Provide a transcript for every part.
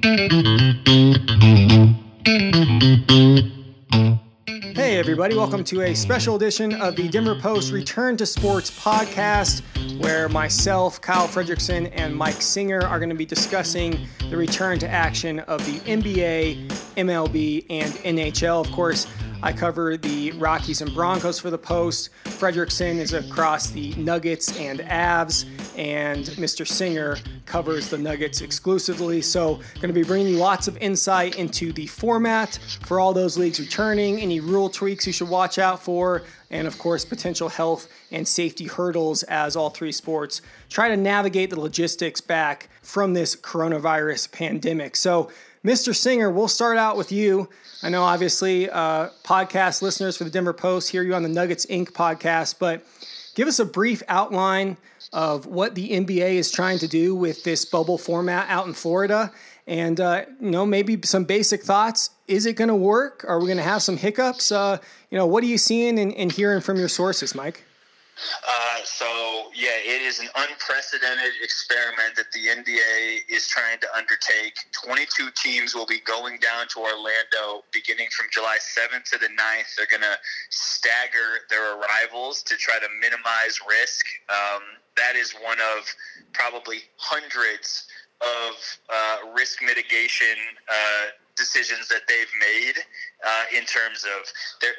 Hey, everybody, welcome to a special edition of the Denver Post Return to Sports podcast, where myself, Kyle Fredrickson, and Mike Singer are going to be discussing the return to action of the NBA, MLB, and NHL. Of course, I cover the Rockies and Broncos for the Post. Fredrickson is across the Nuggets and Avs, and Mr. Singer covers the Nuggets exclusively. So, going to be bringing you lots of insight into the format for all those leagues returning, any rule tweaks you should watch out for, and of course, potential health and safety hurdles as all three sports try to navigate the logistics back from this coronavirus pandemic. So, Mr. Singer, we'll start out with you. I know, obviously, uh, podcast listeners for the Denver Post hear you on the Nuggets Inc. podcast, but give us a brief outline of what the NBA is trying to do with this bubble format out in Florida, and uh, you know maybe some basic thoughts. Is it going to work? Are we going to have some hiccups? Uh, you know, what are you seeing and, and hearing from your sources, Mike? Uh, so yeah, it is an unprecedented experiment that the NBA is trying to undertake. 22 teams will be going down to Orlando beginning from July 7th to the 9th. They're going to stagger their arrivals to try to minimize risk. Um, that is one of probably hundreds of uh, risk mitigation uh, decisions that they've made uh, in terms of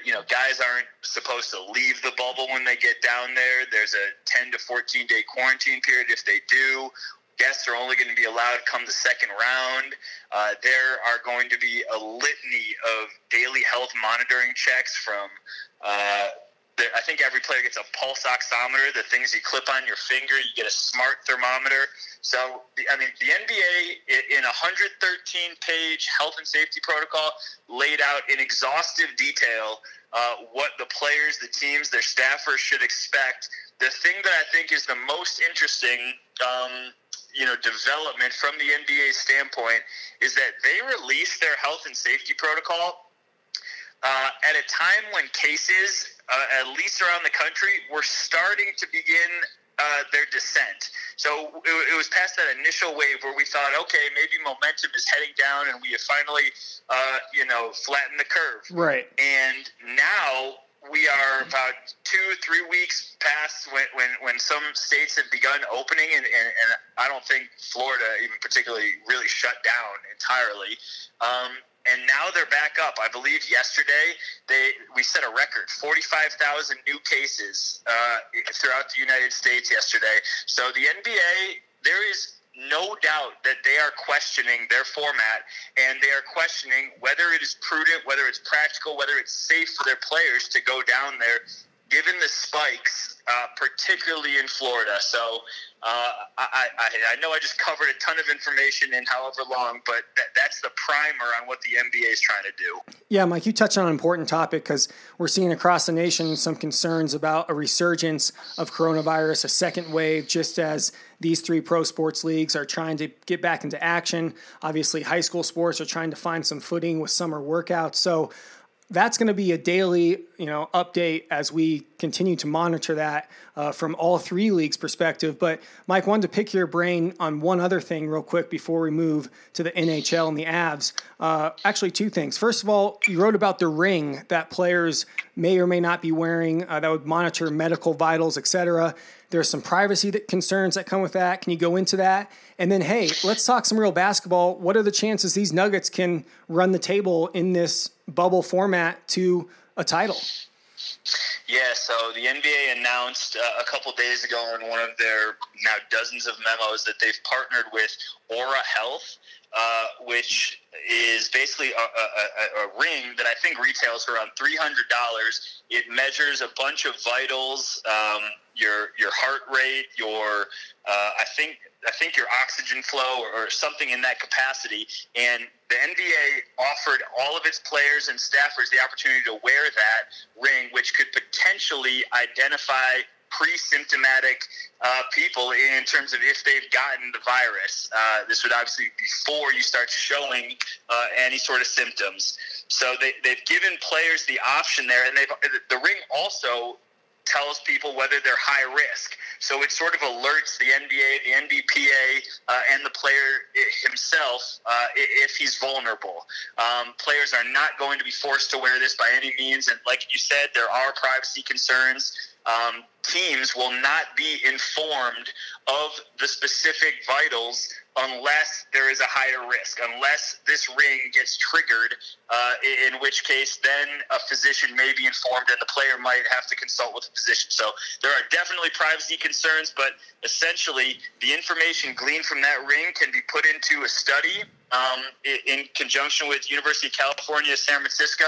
you know guys aren't supposed to leave the bubble when they get down there. There's a 10 to 14 day quarantine period if they do. Guests are only going to be allowed come the second round. Uh, there are going to be a litany of daily health monitoring checks from uh, I think every player gets a pulse oximeter, the things you clip on your finger. You get a smart thermometer. So, I mean, the NBA in a 113 page health and safety protocol laid out in exhaustive detail uh, what the players, the teams, their staffers should expect. The thing that I think is the most interesting, um, you know, development from the NBA standpoint is that they released their health and safety protocol uh, at a time when cases, uh, at least around the country, were starting to begin uh, their descent. So it, it, was past that initial wave where we thought, okay, maybe momentum is heading down, and we have finally, uh, you know, flattened the curve. Right. And now we are about two, three weeks past when, when, when some states have begun opening, and, and, and I don't think Florida, even particularly, really shut down entirely. Um, and now they're back up. I believe yesterday they we set a record: forty-five thousand new cases uh, throughout the United States yesterday. So the NBA, there is no doubt that they are questioning their format and they are questioning whether it is prudent, whether it's practical, whether it's safe for their players to go down there, given the spikes, uh, particularly in Florida. So uh, I, I, I, know I just covered a ton of information in however long, but that, that's the primer on what the NBA is trying to do. Yeah, Mike, you touched on an important topic because we're seeing across the nation some concerns about a resurgence of coronavirus, a second wave, just as these three pro sports leagues are trying to get back into action. Obviously, high school sports are trying to find some footing with summer workouts. So, that's going to be a daily you know update as we continue to monitor that uh, from all three leagues perspective. But mike wanted to pick your brain on one other thing real quick before we move to the nhl and the avs. Uh, actually two things. First of all you wrote about the ring that players may or may not be wearing uh, that would monitor medical vitals etc there's some privacy that concerns that come with that. Can you go into that? And then hey let's talk some real basketball. What are the chances these nuggets can run the table in this bubble format to a title. Yeah, so the NBA announced uh, a couple days ago in one of their now dozens of memos that they've partnered with Oura Health, uh, which is basically a, a, a, ring that I think retails for around three hundred dollars. It measures a bunch of vitals, um, your your heart rate, your uh, I think I think your oxygen flow or, or something in that capacity. And the NBA offered all of its players and staffers the opportunity to wear that ring, which could potentially identify pre-symptomatic uh, people in terms of if they've gotten the virus. Uh, this would obviously be before you start showing uh, any sort of symptoms. So they, they've given players the option there, and they've the ring also tells people whether they're high risk. So it sort of alerts the NBA, the NBPA, uh, and the player himself uh, if he's vulnerable. Um, players are not going to be forced to wear this by any means, and like you said, there are privacy concerns. Um, teams will not be informed of the specific vitals unless there is a higher risk, unless this ring gets triggered, uh, in which case then a physician may be informed and the player might have to consult with a physician. So there are definitely privacy concerns, but essentially the information gleaned from that ring can be put into a study um, in conjunction with University of California, San Francisco,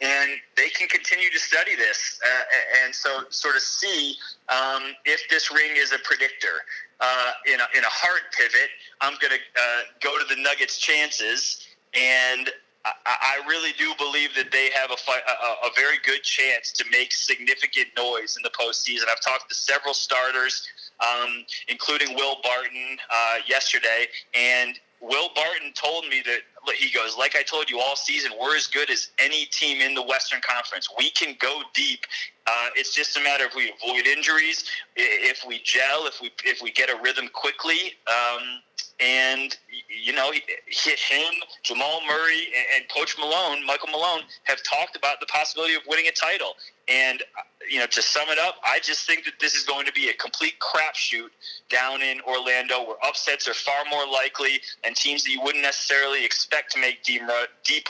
and they can continue to study this uh, and so sort of see um, if this ring is a predictor. Uh, in, a, in a hard pivot, I'm going to uh, go to the Nuggets' chances, and I, I really do believe that they have a, a, a, very good chance to make significant noise in the postseason. I've talked to several starters, um, including Will Barton uh, yesterday, and Will Barton told me that he goes, like I told you all season, we're as good as any team in the Western Conference. We can go deep. Uh, it's just a matter of we avoid injuries, if we gel, if we if we get a rhythm quickly. Um, and you know, him, Jamal Murray, and Coach Malone, Michael Malone, have talked about the possibility of winning a title. And you know, to sum it up, I just think that this is going to be a complete crapshoot down in Orlando, where upsets are far more likely, and teams that you wouldn't necessarily expect to make deep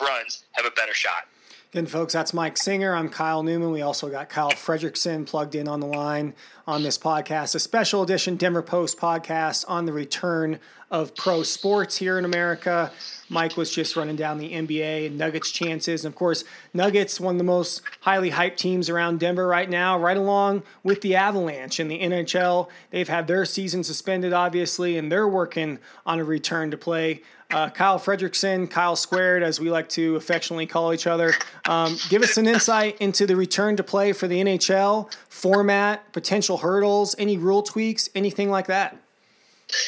runs have a better shot. Again, folks, that's Mike Singer. I'm Kyle Newman. We also got Kyle Fredrickson plugged in on the line on this podcast, a special edition Denver Post podcast on the return of pro sports here in America. Mike was just running down the NBA and Nuggets chances. And of course, Nuggets, one of the most highly hyped teams around Denver right now, right along with the Avalanche in the NHL. They've had their season suspended, obviously, and they're working on a return to play. Uh, Kyle Fredrickson, Kyle Squared, as we like to affectionately call each other. Um, give us an insight into the return to play for the NHL, format, potential hurdles, any rule tweaks, anything like that.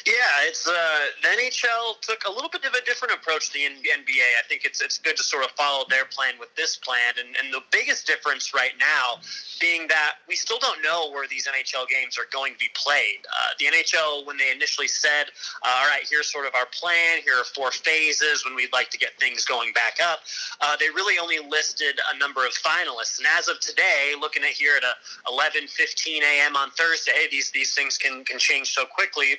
Yeah, it's uh, the NHL took a little bit of a different approach to the NBA. I think it's it's good to sort of follow their plan with this plan, and, and the biggest difference right now being that we still don't know where these NHL games are going to be played. Uh, the NHL, when they initially said, uh, "All right, here's sort of our plan. Here are four phases when we'd like to get things going back up," uh, they really only listed a number of finalists. And as of today, looking at here at 11:15 a.m. on Thursday, these these things can can change so quickly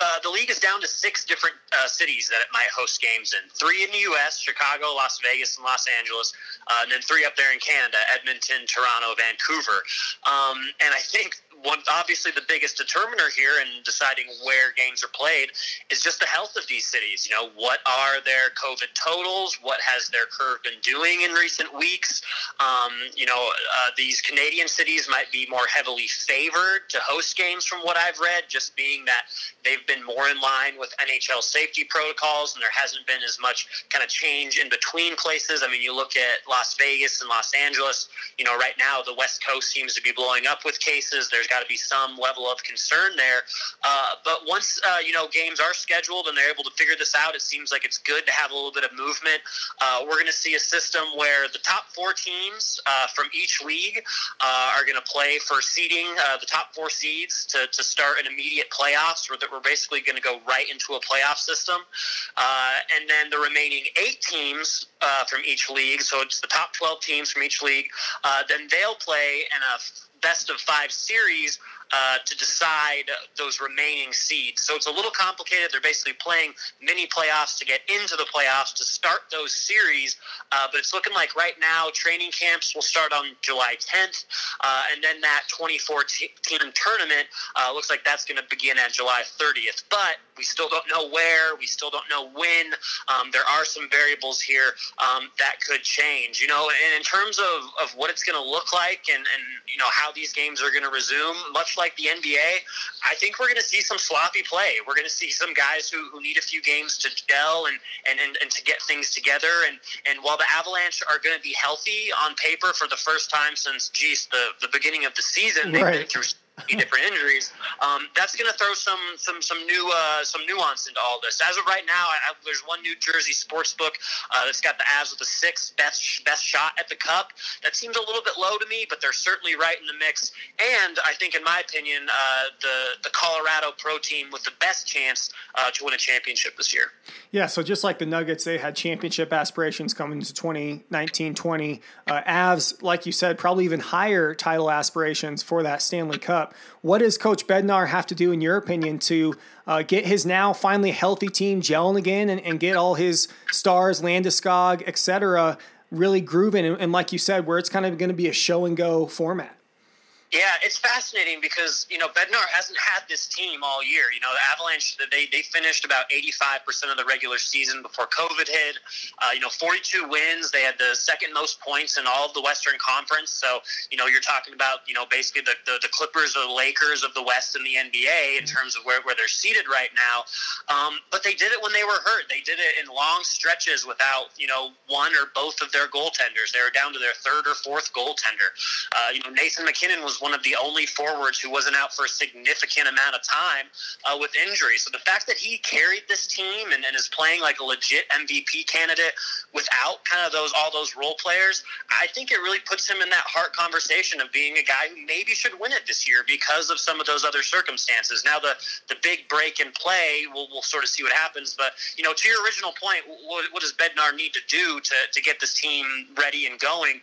uh, the league is down to six different uh, cities that it might host games in. Three in the U.S., Chicago, Las Vegas, and Los Angeles, uh, and then three up there in Canada, Edmonton, Toronto, Vancouver. Um, and I think one obviously the biggest determiner here in deciding where games are played is just the health of these cities. You know, what are their COVID totals? What has their curve been doing in recent weeks? Um, you know, uh, these Canadian cities might be more heavily favored to host games, from what I've read, just being that they've been more in line with NHL safety protocols, and there hasn't been as much kind of change in between places. I mean, you look at Las Vegas and Los Angeles. You know, right now the West Coast seems to be blowing up with cases. There's got to be some level of concern there. Uh, but once uh, you know games are scheduled and they're able to figure this out, it seems like it's good to have a little bit of movement. Uh, we're going to see a system where the top four teams uh, from each league uh, are going to play for seeding uh, the top four seeds to, to start an immediate playoffs, where that we're basically going to go right into a playoff system, and then the remaining eight teams from each league. So it's the top twelve teams from each league. then they'll play in a best of five series uh, to decide those remaining seeds. So it's a little complicated. They're basically playing mini playoffs to get into the playoffs to start those series. Uh, but it's looking like right now training camps will start on July 10th, uh, and then that 2014 tournament uh, looks like that's going to begin at July 30th. But we still don't know where. We still don't know when. Um, there are some variables here um, that could change. You know, and in terms of, of what it's going to look like and, and you know how these games are going to resume, much like the NBA, I think we're going to see some sloppy play. We're going to see some guys who, who need a few games to gel and, and, and, and to get things together. And, and while the Avalanche are going to be healthy on paper for the first time since, geez, the, the beginning of the season, they've right. been through different injuries. Um, that's going to throw some some some new uh, some nuance into all this. As of right now, I, there's one New Jersey sports book uh, that's got the Avs with the sixth best best shot at the Cup. That seems a little bit low to me, but they're certainly right in the mix. And I think, in my opinion, uh, the the Colorado Pro team with the best chance uh, to win a championship this year. Yeah, so just like the Nuggets, they had championship aspirations coming into 2019-20. Uh, Avs, like you said, probably even higher title aspirations for that Stanley Cup. What does Coach Bednar have to do, in your opinion, to uh, get his now finally healthy team gelling again and, and get all his stars, Landeskog, etc., really grooving? And, and like you said, where it's kind of going to be a show and go format. Yeah, it's fascinating because you know Bednar hasn't had this team all year. You know, the Avalanche they they finished about eighty five percent of the regular season before COVID hit. Uh, you know, forty two wins. They had the second most points in all of the Western Conference. So you know, you're talking about you know basically the the, the Clippers or the Lakers of the West in the NBA in terms of where, where they're seated right now. Um, but they did it when they were hurt. They did it in long stretches without you know one or both of their goaltenders. They were down to their third or fourth goaltender. Uh, you know, Nathan MacKinnon was one of the only forwards who wasn't out for a significant amount of time uh, with injury. So the fact that he carried this team and, and, is playing like a legit MVP candidate without kind of those all those role players, I think it really puts him in that Hart conversation of being a guy who maybe should win it this year because of some of those other circumstances. Now the the big break in play, we'll, we'll sort of see what happens. But you know, to your original point, what, what does Bednar need to do to, to get this team ready and going?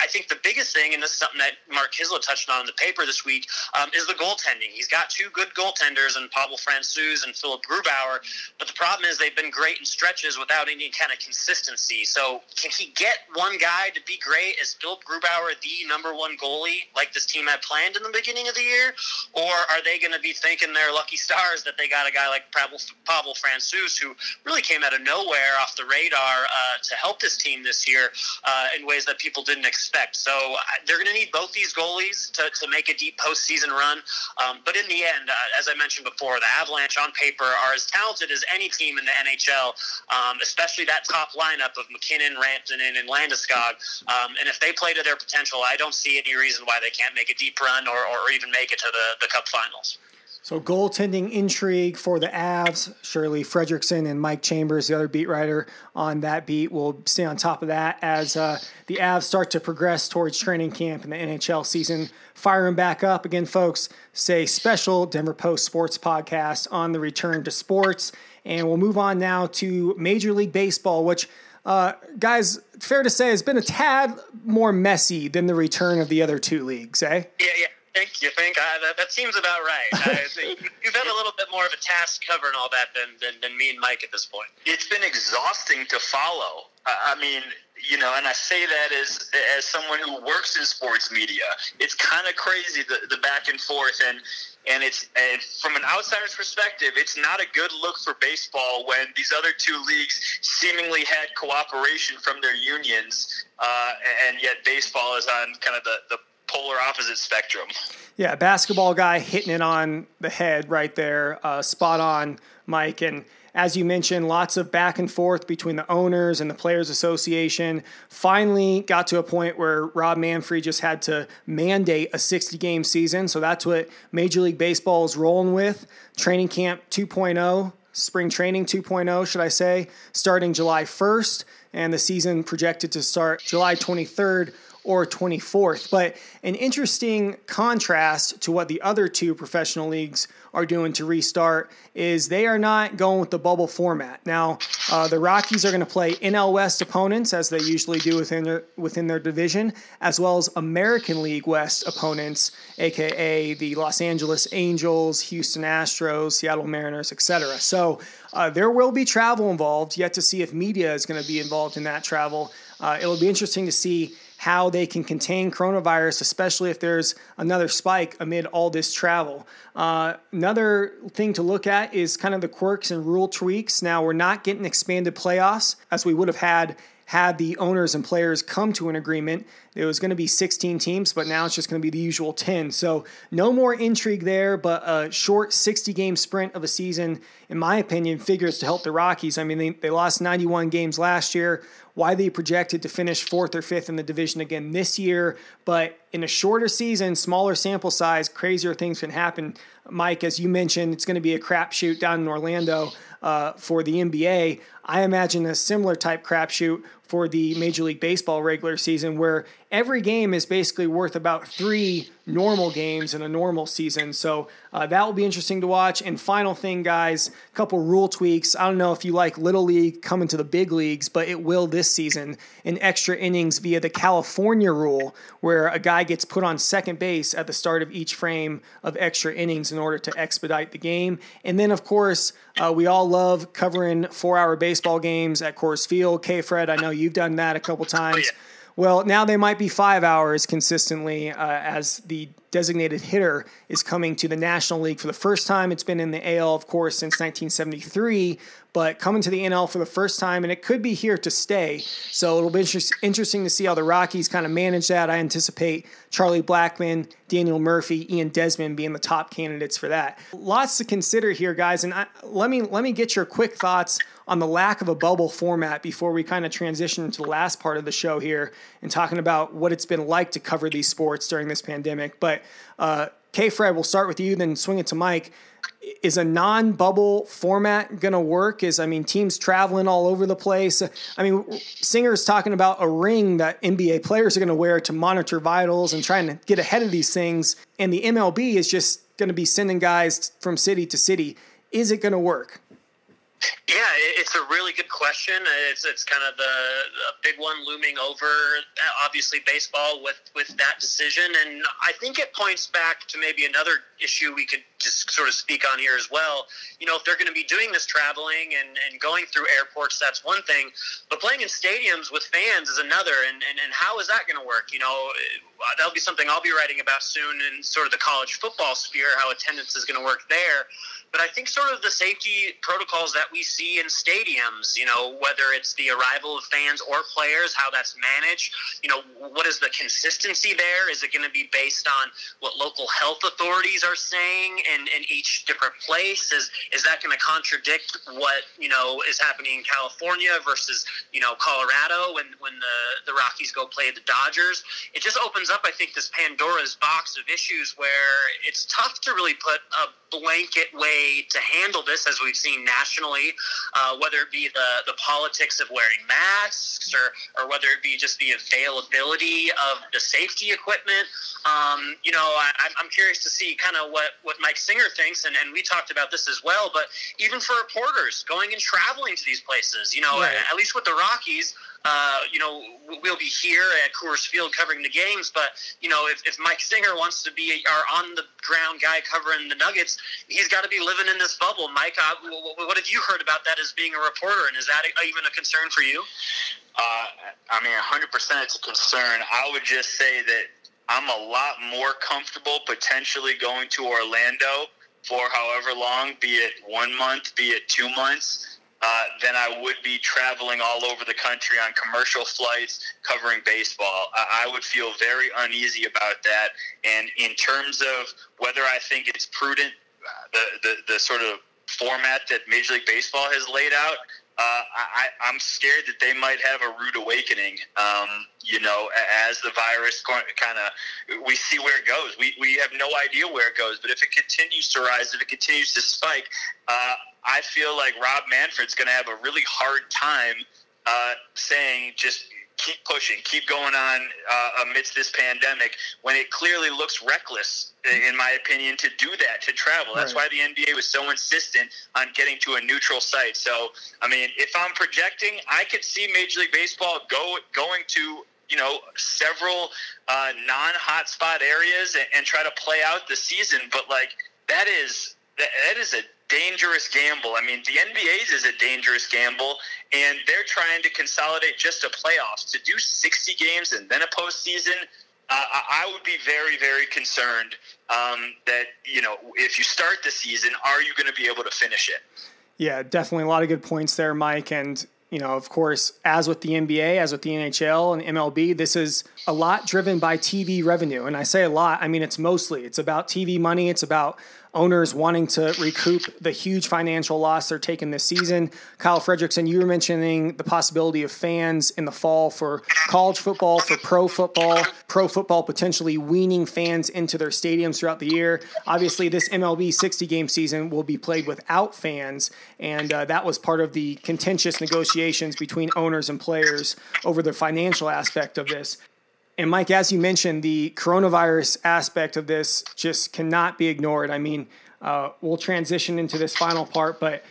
I think the biggest thing, and this is something that Mark Kiszla touched on in the paper this week, um, is the goaltending. He's got two good goaltenders in Pavel Francouz and Philipp Grubauer, but the problem is they've been great in stretches without any kind of consistency. So can he get one guy to be great? Is Philipp Grubauer the number one goalie like this team had planned in the beginning of the year? Or are they going to be thinking they're lucky stars that they got a guy like Pavel, Pavel Francouz who really came out of nowhere off the radar uh, to help this team this year uh, in ways that people didn't expect? So uh, they're going to need both these goalies to, to make a deep postseason run. Um, but in the end, uh, as I mentioned before, the Avalanche on paper are as talented as any team in the NHL, um, especially that top lineup of MacKinnon, Rantanen, and Landeskog. Um, and if they play to their potential, I don't see any reason why they can't make a deep run or, or even make it to the, the Cup finals. So goaltending intrigue for the Avs. Shirley Fredrickson and Mike Chambers, the other beat writer on that beat, will stay on top of that as uh, the Avs start to progress towards training camp and the NHL season firing back up. Again, folks, say special Denver Post Sports podcast on the return to sports. And we'll move on now to Major League Baseball, which, uh, guys, fair to say has been a tad more messy than the return of the other two leagues, eh? Yeah, yeah think you think uh, that, that seems about right. you've had a little bit more of a task covering all that than, than, than me and Mike at this point. It's been exhausting to follow. I mean, you know, and I say that as as someone who works in sports media. It's kind of crazy the, the back and forth, and and it's and from an outsider's perspective, it's not a good look for baseball when these other two leagues seemingly had cooperation from their unions, uh, and yet baseball is on kind of the the polar opposite spectrum. Yeah, basketball guy hitting it on the head right there, uh, spot on, Mike. And as you mentioned, lots of back and forth between the owners and the Players Association. Finally, got to a point where Rob Manfred just had to mandate a 60 game season. So that's what Major League Baseball is rolling with. Training Camp 2.0, Spring Training 2.0, should I say, starting July 1st, and the season projected to start July 23rd or 24th. But an interesting contrast to what the other two professional leagues are doing to restart is they are not going with the bubble format. Now, uh, the Rockies are going to play NL West opponents as they usually do within their, within their division, as well as American League West opponents, aka the Los Angeles Angels, Houston Astros, Seattle Mariners, etc. So uh, there will be travel involved. Yet to see if media is going to be involved in that travel. Uh, it'll be interesting to see how they can contain coronavirus, especially if there's another spike amid all this travel. Uh, another thing to look at is kind of the quirks and rule tweaks. Now, we're not getting expanded playoffs as we would have had had the owners and players come to an agreement. It was going to be 16 teams, but now it's just going to be the usual 10. So no more intrigue there, but a short 60 game sprint of a season, in my opinion, figures to help the Rockies. I mean, they, they lost 91 games last year. Why they projected to finish fourth or fifth in the division again this year, but in a shorter season, smaller sample size, crazier things can happen. Mike, as you mentioned, it's going to be a crapshoot down in Orlando uh, for the NBA. I imagine a similar type crapshoot for the Major League Baseball regular season, where every game is basically worth about three normal games in a normal season. So uh, that will be interesting to watch. And final thing, guys, a couple rule tweaks. I don't know if you like Little League coming to the big leagues, but it will this season in extra innings via the California rule, where a guy gets put on second base at the start of each frame of extra innings in order to expedite the game. And then, of course, uh, we all love covering four hour baseball games at Coors Field. K Fred, I know you've done that a couple times. Oh, yeah. Well, now they might be five hours consistently uh, as the designated hitter is coming to the National League for the first time. It's been in the AL, of course, since 1973, but coming to the NL for the first time, and it could be here to stay. So it'll be inter- interesting to see how the Rockies kind of manage that. I anticipate Charlie Blackmon, Daniel Murphy, Ian Desmond being the top candidates for that. Lots to consider here, guys, and I, let me let me get your quick thoughts on the lack of a bubble format before we kind of transition to the last part of the show here and talking about what it's been like to cover these sports during this pandemic. But uh, K. Fred, we'll start with you, then swing it to Mike. Is a non-bubble format going to work? Is i mean teams traveling all over the place. I mean singer's talking about a ring that nba players are going to wear to monitor vitals and trying to get ahead of these things. And the mlb is just going to be sending guys from city to city. Is it going to work yeah, it's a really good question. It's it's kind of the big one looming over, uh, obviously baseball with with that decision, and I think it points back to maybe another issue we could just sort of speak on here as well. You know, if they're going to be doing this traveling and, and going through airports, that's one thing, but playing in stadiums with fans is another. And, and, and how is that going to work? You know, that'll be something I'll be writing about soon in sort of the college football sphere, how attendance is going to work there. But I think sort of the safety protocols that we see in stadiums, you know, whether it's the arrival of fans or players, how that's managed, you know, what is the consistency there? Is it going to be based on what local health authorities are saying in, in each different place? Is is that going to contradict what, you know, is happening in California versus, you know, Colorado when, when the, the Rockies go play the Dodgers? It just opens up, I think, this Pandora's box of issues where it's tough to really put a blanket way to handle this, as we've seen nationally, uh, whether it be the, the politics of wearing masks or, or whether it be just the availability of the safety equipment. Um, you know, I, I'm curious to see kind of what, what Mike Singer thinks, and, and we talked about this as well, but even for reporters going and traveling to these places, you know, right. at, at least with the Rockies, uh, you know, we'll be here at Coors Field covering the games. But you know, if, if Mike Singer wants to be our on the ground guy covering the Nuggets, he's got to be living in this bubble. Mike, uh, what have you heard about that as being a reporter, and is that even a concern for you? Uh, I mean, 100% it's a concern. I would just say that I'm a lot more comfortable potentially going to Orlando for however long, be it one month, be it two months uh, then I would be traveling all over the country on commercial flights covering baseball. I, I would feel very uneasy about that. And in terms of whether I think it's prudent, uh, the, the, the sort of format that Major League Baseball has laid out, uh, I, I'm scared that they might have a rude awakening. Um, you know, as the virus kind of, we see where it goes. We, we have no idea where it goes, but if it continues to rise, if it continues to spike, uh, I feel like Rob Manfred's going to have a really hard time uh, saying just keep pushing, keep going on uh, amidst this pandemic when it clearly looks reckless, in my opinion, to do that, to travel. That's right. why the NBA was so insistent on getting to a neutral site. So, I mean, if I'm projecting, I could see Major League Baseball go going to you know several uh, non-hotspot areas and, and try to play out the season. But like that is that is a dangerous gamble. I mean, the NBA's is a dangerous gamble, and they're trying to consolidate just a playoffs to do 60 games and then a postseason. Uh, I would be very, very concerned um, that you know if you start the season, are you going to be able to finish it? Yeah, definitely a lot of good points there, Mike. And you know, of course, as with the NBA, as with the NHL and MLB, this is a lot driven by TV revenue. And I say a lot, I mean, it's mostly, it's about TV money. It's about owners wanting to recoup the huge financial loss they're taking this season. Kyle Fredrickson, you were mentioning the possibility of fans in the fall for college football, for pro football, pro football potentially weaning fans into their stadiums throughout the year. Obviously, this MLB 60 game season will be played without fans, and uh, that was part of the contentious negotiations between owners and players over the financial aspect of this. And Mike, as you mentioned, the coronavirus aspect of this just cannot be ignored. I mean, uh, we'll transition into this final part, but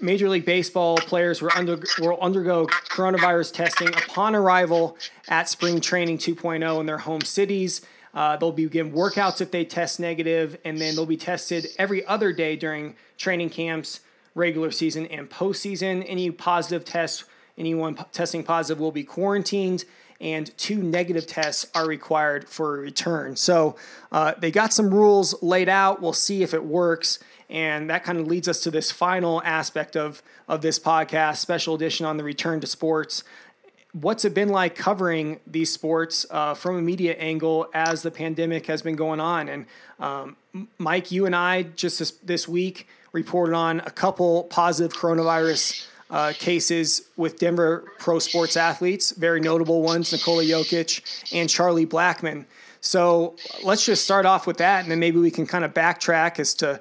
Major League Baseball players will, under, will undergo coronavirus testing upon arrival at Spring Training 2.0 in their home cities. Uh, they'll begin workouts if they test negative, and then they'll be tested every other day during training camps, regular season, and postseason. Any positive tests, anyone testing positive will be quarantined and two negative tests are required for a return. So uh, they got some rules laid out. We'll see if it works. And that kind of leads us to this final aspect of, of this podcast, special edition on the return to sports. What's it been like covering these sports uh, from a media angle as the pandemic has been going on? And um, Mike, you and I just this, this week reported on a couple positive coronavirus uh, cases with Denver pro sports athletes, very notable ones, Nikola Jokic and Charlie Blackmon. So let's just start off with that, and then maybe we can kind of backtrack as to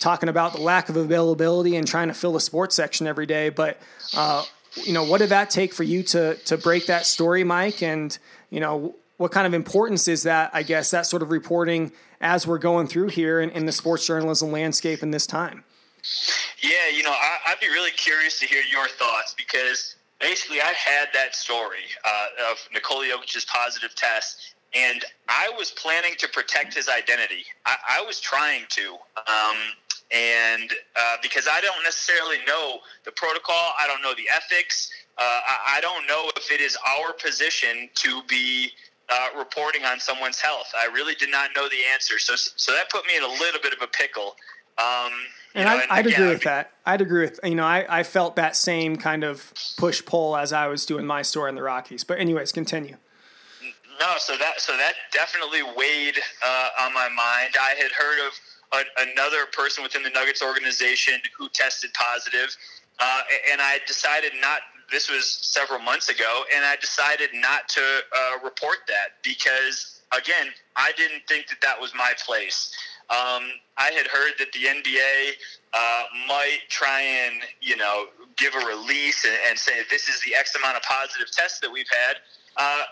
talking about the lack of availability and trying to fill the sports section every day. But uh, you know, what did that take for you to to break that story, Mike? And you know, what kind of importance is that? I guess that sort of reporting as we're going through here in, in the sports journalism landscape in this time. Yeah, you know, I, would be really curious to hear your thoughts because basically I had that story uh, of Nikola Jokic's positive test, and I was planning to protect his identity. I, I was trying to. Um, and uh, because I don't necessarily know the protocol, I don't know the ethics. Uh, I, I, don't know if it is our position to be uh, reporting on someone's health. I really did not know the answer, so so that put me in a little bit of a pickle. Um, and, know, I, would agree with that. I'd agree with you know I, I felt that same kind of push pull as I was doing my store in the Rockies. But anyways, continue. No, so that so that definitely weighed uh, on my mind. I had heard of a, another person within the Nuggets organization who tested positive, uh, and I decided not. This was several months ago, and I decided not to uh, report that because again, I didn't think that that was my place. Um, I had heard that the NBA uh, might try and you know give a release and, and, say this is the X amount of positive tests that we've had. Uh,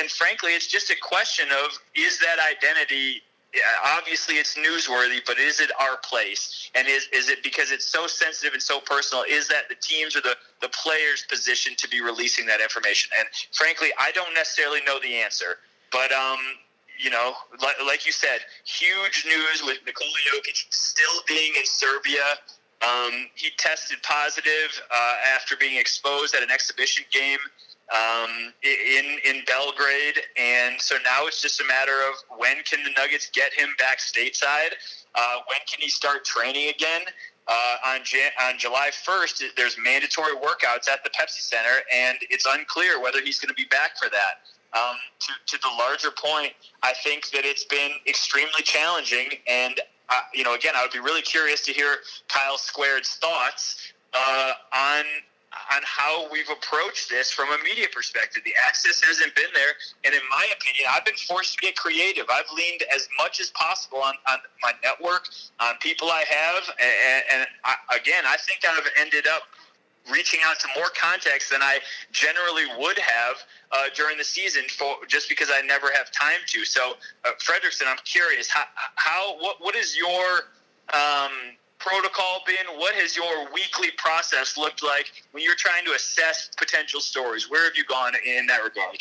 and frankly, it's just a question of is that identity obviously it's newsworthy, but is it our place? And is, is it because it's so sensitive and so personal? Is that the teams or the, the players' position to be releasing that information? And frankly, I don't necessarily know the answer. But um, you know, like, like, you said, huge news with Nikola Jokic still being in Serbia. Um, he tested positive uh, after being exposed at an exhibition game um, in in Belgrade, and so now it's just a matter of when can the Nuggets get him back stateside? Uh, when can he start training again? Uh, on Jan- on July 1st, there's mandatory workouts at the Pepsi Center, and it's unclear whether he's going to be back for that. Um, to, to the larger point, I think that it's been extremely challenging. And, uh, you know, again, I would be really curious to hear Kyle Squared's thoughts uh, on on how we've approached this from a media perspective. The access hasn't been there, and in my opinion, I've been forced to get creative. I've leaned as much as possible on, on my network, on people I have, and, and I, again, I think I've ended up reaching out to more contacts than I generally would have uh, during the season for just because I never have time to. So, uh, Fredrickson, I'm curious how, how what what is your um, protocol been? What has your weekly process looked like when you're trying to assess potential stories? Where have you gone in that regard?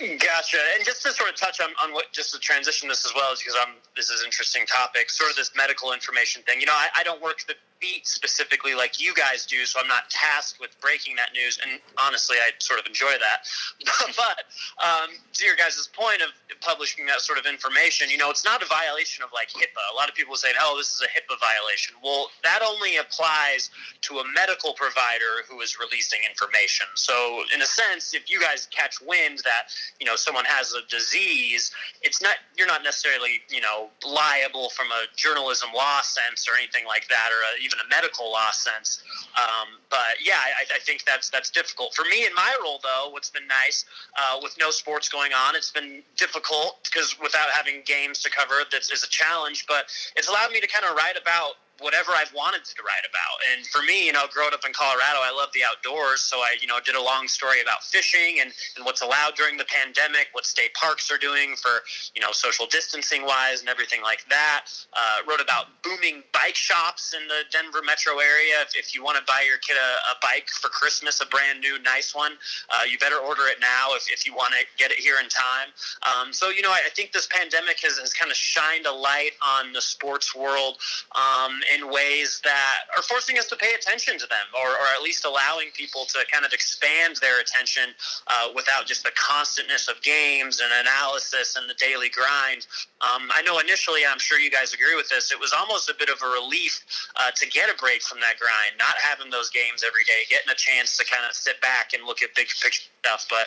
Gotcha. And just to sort of touch on, on what, just to transition this as well, because I'm this is interesting topic. Sort of this medical information thing. You know, I, I don't work the beat specifically like you guys do, so I'm not tasked with breaking that news. And honestly, I sort of enjoy that. but um, to your guys' point of publishing that sort of information, you know, it's not a violation of like HIPAA. A lot of people say, "Oh, this is a HIPAA violation." Well, that only applies to a medical provider who is releasing information. So, in a sense, if you guys catch wind that you know someone has a disease, it's not you're not necessarily you know liable from a journalism law sense or anything like that, or a, even a medical law sense. Um, but yeah, I, I, think that's that's difficult for me in my role. Though, what's been nice uh, with no sports going on, it's been difficult because without having games to cover, this is a challenge. But it's allowed me to kind of write about whatever I've wanted to write about. And for me, you know, growing up in Colorado, I love the outdoors. So I, you know, did a long story about fishing and, and what's allowed during the pandemic, what state parks are doing for, you know, social distancing wise and everything like that. Uh, wrote about booming bike shops in the Denver metro area. If, if you want to buy your kid a, a, bike for Christmas, a brand new, nice one, uh, you better order it now if, if you want to get it here in time. Um, so, you know, I, I, think this pandemic has, has kind of shined a light on the sports world. Um, in ways that are forcing us to pay attention to them, or, or at least allowing people to kind of expand their attention uh, without just the constantness of games and analysis and the daily grind. Um, I know initially, I'm sure you guys agree with this, it was almost a bit of a relief uh, to get a break from that grind, not having those games every day, getting a chance to kind of sit back and look at big picture stuff. But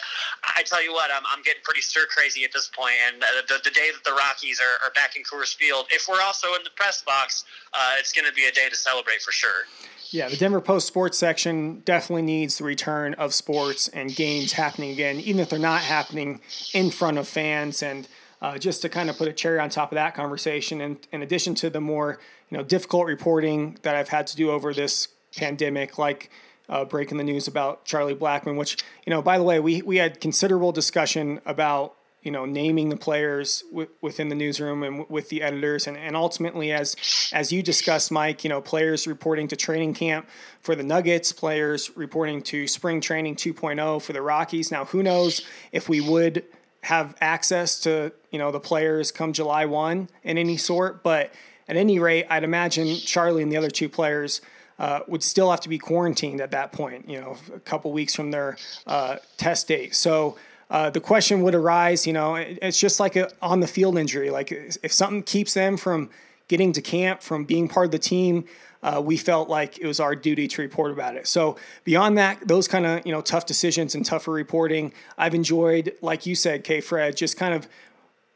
I tell you what, I'm, I'm getting pretty stir crazy at this point. point, and uh, the, the day that the Rockies are, are back in Coors Field, if we're also in the press box, uh, it's going to be a day to celebrate for sure. Yeah, the Denver Post sports section definitely needs the return of sports and games happening again, even if they're not happening in front of fans. And uh, just to kind of put a cherry on top of that conversation, and in addition to the more you know difficult reporting that I've had to do over this pandemic, like uh, breaking the news about Charlie Blackmon, which you know, by the way, we we had considerable discussion about you know naming the players w- within the newsroom and w- with the editors. And, and ultimately as as you discussed mike you know players reporting to training camp for the nuggets players reporting to spring training 2.0 for the rockies. Now who knows if we would have access to you know the players come july 1 in any sort. But at any rate i'd imagine charlie and the other two players uh, would still have to be quarantined at that point, you know, a couple weeks from their uh, test date. So uh, the question would arise, you know, it's just like a on the field injury. Like if something keeps them from getting to camp, from being part of the team, uh, we felt like it was our duty to report about it. So beyond that, those kind of you know tough decisions and tougher reporting, I've enjoyed, like you said, K. Fred, just kind of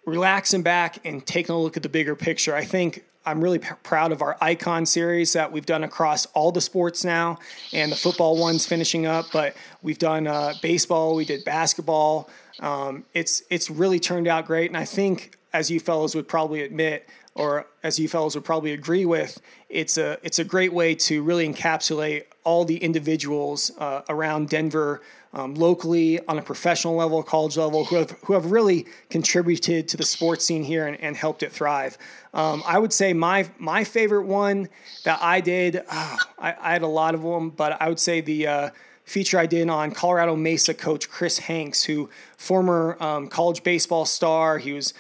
relaxing back and taking a look at the bigger picture. I think I'm really p- proud of our icon series that we've done across all the sports now, and the football one's finishing up. But we've done uh, baseball, we did basketball. Um, it's it's really turned out great, and I think, as you fellows would probably admit, or as you fellows would probably agree with, it's a it's a great way to really encapsulate all the individuals uh, around Denver um, locally on a professional level, college level, who have, who have really contributed to the sports scene here and, and helped it thrive. Um, I would say my my favorite one that I did, oh, I, I, had a lot of them, but I would say the uh, feature I did on Colorado Mesa coach Chris Hanks, who former um, college baseball star. He was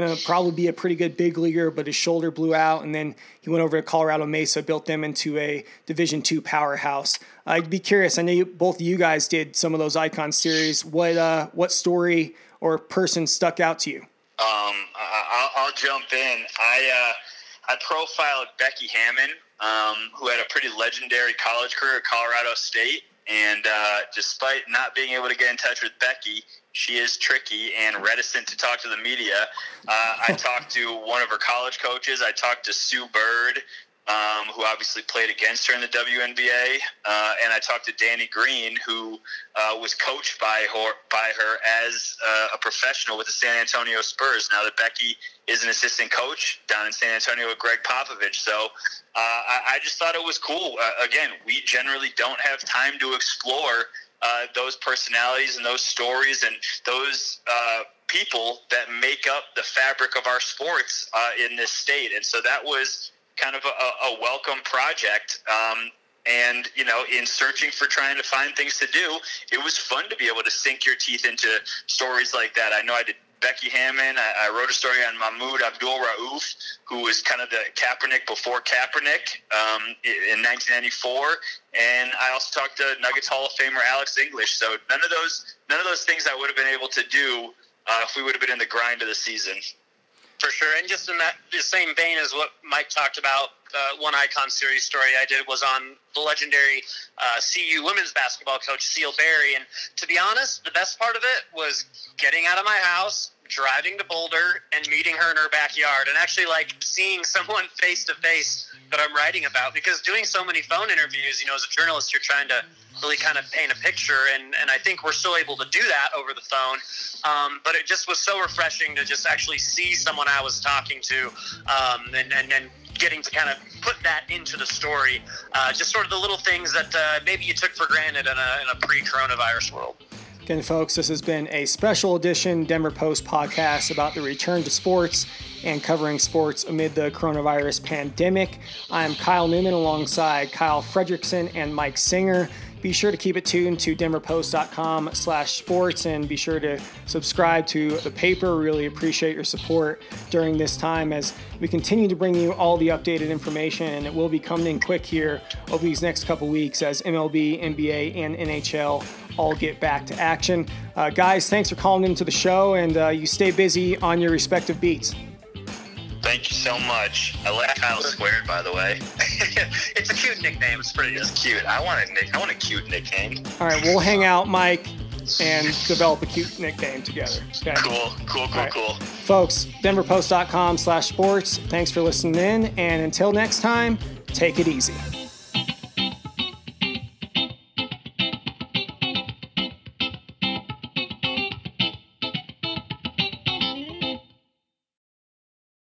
to probably be a pretty good big leaguer, but his shoulder blew out, and then he went over to Colorado Mesa, built them into a Division two powerhouse. I'd be curious. I know you, both of you guys did some of those icon series. What uh, what story or person stuck out to you? Um, I, will jump in. I uh, I profiled Becky Hammon, um, who had a pretty legendary college career at Colorado State. And uh, despite not being able to get in touch with Becky, she is tricky and reticent to talk to the media. Uh, I talked to one of her college coaches. I talked to Sue Bird, um, who obviously played against her in the WNBA, uh, and I talked to Danny Green, who uh, was coached by her by her as uh, a professional with the San Antonio Spurs. Now that Becky is an assistant coach down in San Antonio with Gregg Popovich, so uh, I, I, just thought it was cool. Uh, again, we generally don't have time to explore uh, those personalities and those stories and those people that make up the fabric of our sports in this state. And so that was kind of a, a welcome project. Um, and you know in searching for trying to find things to do it was fun to be able to sink your teeth into stories like that i know i did Becky Hammon. I, I wrote a story on Mahmoud Abdul Rauf, who was kind of the Kaepernick before Kaepernick um, in 1994. And I also talked to Nuggets Hall of Famer Alex English. So none of those none of those things I would have been able to do uh, if we would have been in the grind of the season. For sure, and just in that the same vein as what Mike talked about, uh, one icon series story I did was on the legendary uh, CU women's basketball coach Ceal Barry. And to be honest, the best part of it was getting out of my house, driving to Boulder, and meeting her in her backyard, and actually like seeing someone face to face that I'm writing about. Because doing so many phone interviews, you know, as a journalist, you're trying to really kind of paint a picture, and and I think we're still able to do that over the phone. Um, but it just was so refreshing to just actually see someone I was talking to, um, and, and and getting to kind of put that into the story. Uh, just sort of the little things that uh, maybe you took for granted in a, in a pre-coronavirus world. Again, folks, this has been a special edition Denver Post podcast about the return to sports and covering sports amid the coronavirus pandemic. I'm Kyle Newman alongside Kyle Fredrickson and Mike Singer. Be sure to keep it tuned to denverpost.com slash sports and be sure to subscribe to the paper. Really appreciate your support during this time as we continue to bring you all the updated information and it will be coming in quick here over these next couple weeks as MLB, NBA, and NHL all get back to action. Uh, guys, thanks for calling into the show and uh, you stay busy on your respective beats. Thank you so much. I like Kyle Squared, by the way. it's a cute nickname. It's pretty. It's cute. I want a nick. I want a cute nickname. All right, we'll hang out, Mike, and develop a cute nickname together. Okay. Cool. Cool. Cool. Right. Cool. Folks, DenverPost.com/sports. Thanks for listening in, and until next time, take it easy.